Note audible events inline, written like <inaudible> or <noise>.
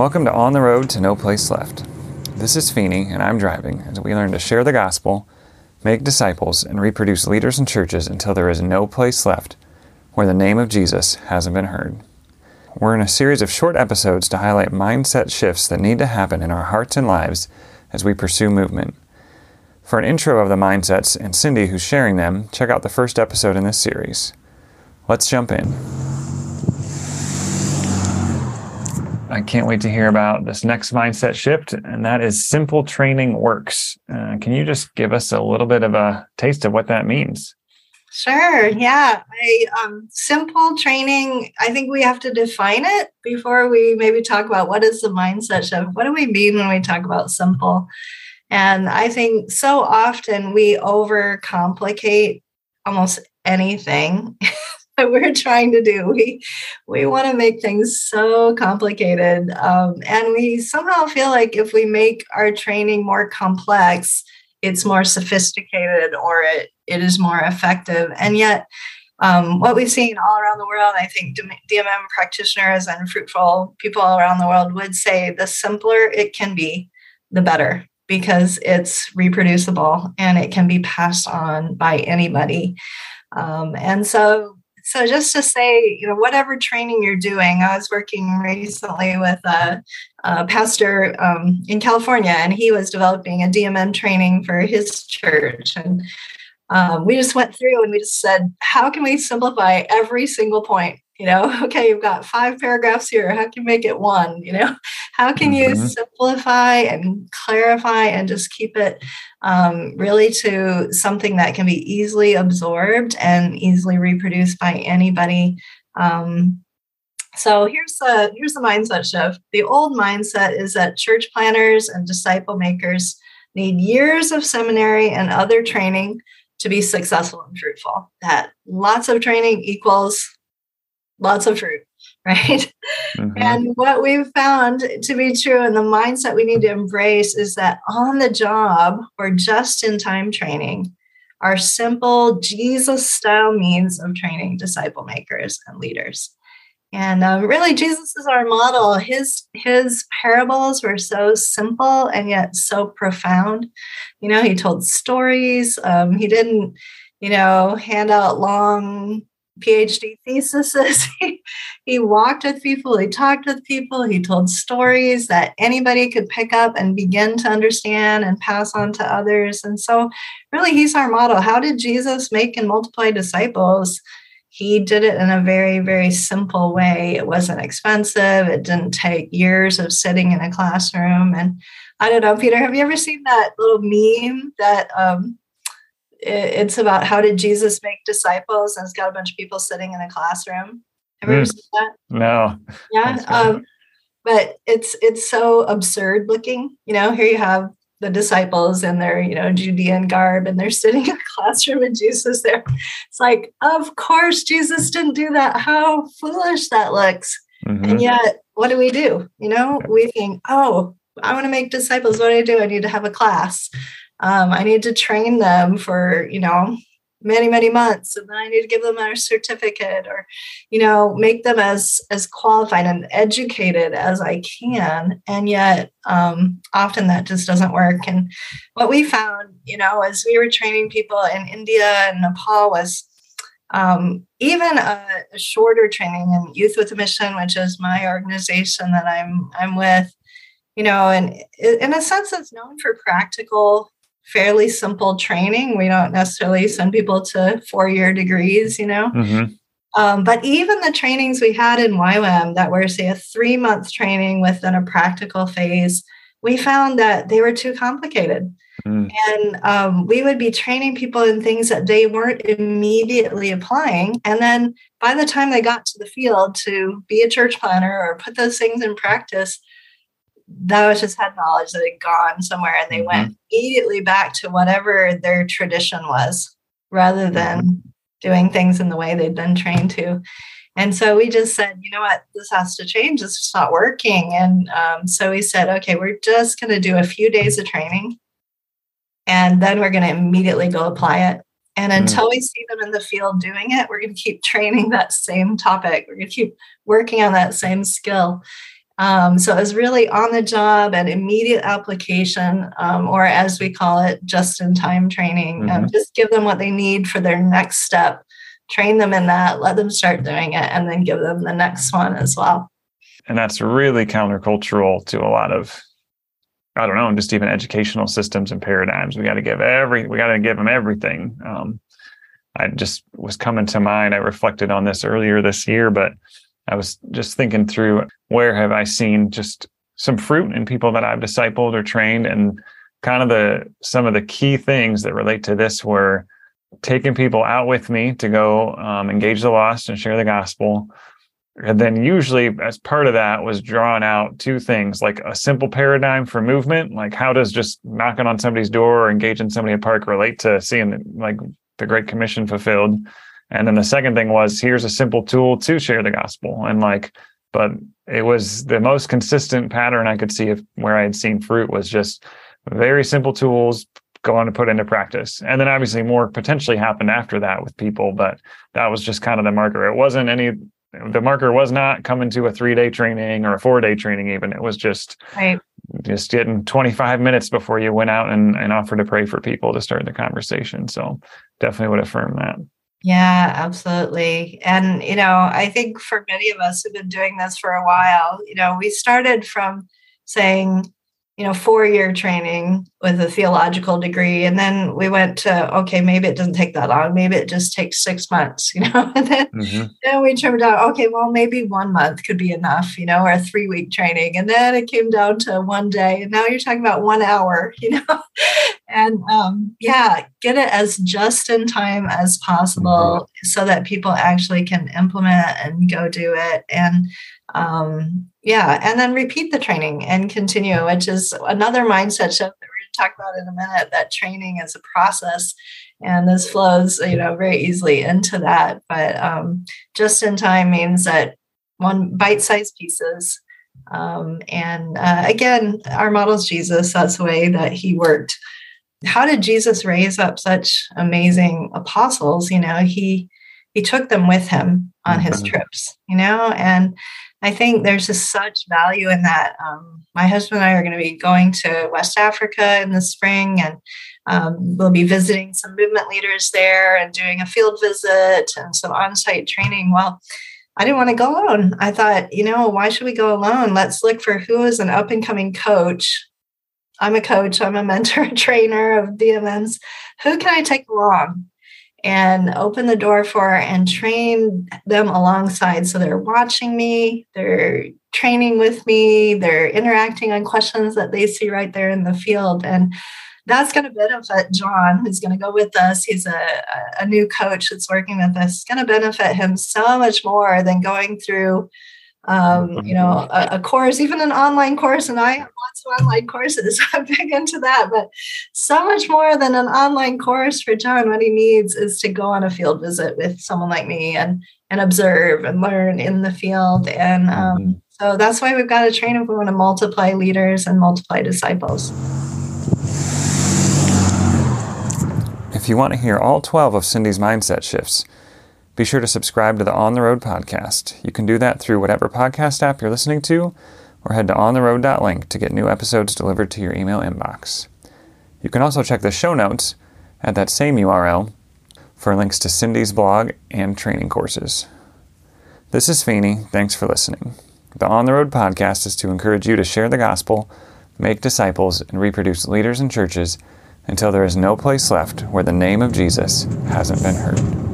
Welcome to On the Road to No Place Left. This is Feeney, and I'm driving as we learn to share the gospel, make disciples, and reproduce leaders and churches until there is no place left where the name of Jesus hasn't been heard. We're in a series of short episodes to highlight mindset shifts that need to happen in our hearts and lives as we pursue movement. For an intro of the mindsets and Cindy who's sharing them, check out the first episode in this series. Let's jump in. I can't wait to hear about this next mindset shift, and that is simple training works. Uh, can you just give us a little bit of a taste of what that means? Sure. Yeah. I, um, simple training, I think we have to define it before we maybe talk about what is the mindset shift. What do we mean when we talk about simple? And I think so often we overcomplicate almost anything <laughs> we're trying to do. We we want to make things so complicated, um, and we somehow feel like if we make our training more complex, it's more sophisticated or it, it is more effective. And yet, um, what we've seen all around the world, I think DMM practitioners and fruitful people all around the world would say the simpler it can be, the better because it's reproducible and it can be passed on by anybody. Um, and so so just to say, you know, whatever training you're doing, I was working recently with a, a pastor um, in California, and he was developing a DMM training for his church, and um, we just went through and we just said, how can we simplify every single point? You know, <laughs> okay, you've got five paragraphs here. How can you make it one? You know, <laughs> how can you mm-hmm. simplify and clarify and just keep it um, really to something that can be easily absorbed and easily reproduced by anybody? Um, so here's the here's the mindset shift. The old mindset is that church planters and disciple makers need years of seminary and other training to be successful and fruitful. That lots of training equals lots of fruit, <laughs> right? Mm-hmm. And what we've found to be true and the mindset we need to embrace is that on the job or just in time training are simple Jesus style means of training disciple makers and leaders. And um, really, Jesus is our model. His his parables were so simple and yet so profound. You know, he told stories. Um, he didn't, you know, hand out long PhD theses. <laughs> he, he walked with people. He talked with people. He told stories that anybody could pick up and begin to understand and pass on to others. And so, really, he's our model. How did Jesus make and multiply disciples? he did it in a very, very simple way. It wasn't expensive. It didn't take years of sitting in a classroom. And I don't know, Peter, have you ever seen that little meme that um, it's about how did Jesus make disciples? And it's got a bunch of people sitting in a classroom. Have you mm. ever seen that? No. Yeah. Um, but it's it's so absurd looking. You know, here you have the disciples in their, you know, Judean garb and they're <laughs> sitting in a classroom and Jesus there. It's like, of course, Jesus didn't do that. How foolish that looks. Mm-hmm. And yet, what do we do? You know, we think, oh, I want to make disciples. What do I do? I need to have a class. Um, I need to train them for, you know, many many months and then i need to give them a certificate or you know make them as as qualified and educated as i can. And yet um, often that just doesn't work. And what we found you know as we were training people in india and nepal was um, even a, a shorter training in youth with a mission which is my organization that i'm i'm with you know and in a sense it's known for practical fairly simple training. We don't necessarily send people to four year degrees, you know. Mm-hmm. Um, but even the trainings we had in YWAM that were, say, a three month training within a practical phase, we found that they were too complicated. Mm. And um, we would be training people in things that they weren't immediately applying. And then by the time they got to the field to be a church planter or put those things in practice, those just had knowledge that had gone somewhere and they mm-hmm. went immediately back to whatever their tradition was rather than mm-hmm. doing things in the way they'd been trained to. And so we just said, you know what, this has to change. It's is not working. And um, so we said, okay, we're just going to do a few days of training and then we're going to immediately go apply it. And mm-hmm. until mm. we see them in the field doing it, we're going to keep <laughs> training that same topic. We're going to keep working on that same skill. Um, so it was really on the job and immediate application, um, or as we call it, just in time training. Um, mm-hmm. just give them what they need for their next step, train them in that, let them start doing it, and then give them the next one as well. And that's really countercultural to a lot of, I don't know, just even educational systems and paradigms. We got to give every, we got to give them everything. Um, I just was coming to mind. I reflected on this earlier this year, but I was just thinking through where have I seen just some fruit in people that I've discipled or trained and kind of the some of the key things that relate to this were taking people out with me to go um, engage the lost and share the gospel. And then usually as part of that was drawn out two things like a simple paradigm for movement like how does just knocking on somebody's door or engaging somebody at park relate to seeing like the great commission fulfilled and then the second thing was here's a simple tool to share the gospel. And like, but it was the most consistent pattern I could see of where I had seen fruit was just very simple tools go on to put into practice. And then obviously more potentially happened after that with people, but that was just kind of the marker. It wasn't any the marker was not coming to a three day training or a four day training even. It was just right. just getting 25 minutes before you went out and, and offered to pray for people to start the conversation. So definitely would affirm that. Yeah, absolutely. And, you know, I think for many of us who've been doing this for a while, you know, we started from saying, you know, four year training with a theological degree. And then we went to, okay, maybe it doesn't take that long. Maybe it just takes six months, <laughs> you know, and then, mm-hmm. then we trimmed down, okay, well, maybe one month could be enough, you know, or a three week training. And then it came down to one day. And now you're talking about one hour, <laughs> you know, and um, yeah, get it as just in time as possible mm-hmm. so that people actually can implement and go do it. And um, yeah, and then repeat the training and continue, which is another mindset shift that we're going to talk about in a minute. That training is a process, and this flows, you know, very easily into that. But um, just in time means that one bite-sized pieces. Um, and uh, again, our model is Jesus. That's the way that he worked. How did Jesus raise up such amazing apostles? You know, he he took them with him on his mm-hmm. trips. You know, and I think there's just such value in that. Um, my husband and I are going to be going to West Africa in the spring, and um, we'll be visiting some movement leaders there and doing a field visit and some on site training. Well, I didn't want to go alone. I thought, you know, why should we go alone? Let's look for who is an up and coming coach. I'm a coach, I'm a <laughs> mentor, trainer of DMMs. Who can I take along? and open the door for and train them alongside. So they're watching me, they're training with me, they're interacting on questions that they see right there in the field. And that's going to benefit John, who's going to go with us. He's a, a new coach that's working with us. It's going to benefit him so much more than going through um, you know, a, a, course, even an online course, and I have lots of online courses. <laughs> I'm big into that, but so much more than an online course for John. What he needs is to go on a field visit with someone like me and and observe and learn in the field. And um, mm-hmm. so that's why we've got to train if we want to multiply leaders and multiply disciples. If you want to hear all 12 of Cindy's mindset shifts, be sure to subscribe to the On the Road podcast. You can do that through whatever podcast app you're listening to, or head to ontheroad.link to get new episodes delivered to your email inbox. You can also check the show notes at that same URL for links to Cindy's blog and training courses. This is Feeney. Thanks for listening. The On the Road podcast is to encourage you to share the gospel, make disciples, and reproduce leaders and churches until there is no place left where the name of Jesus hasn't been heard.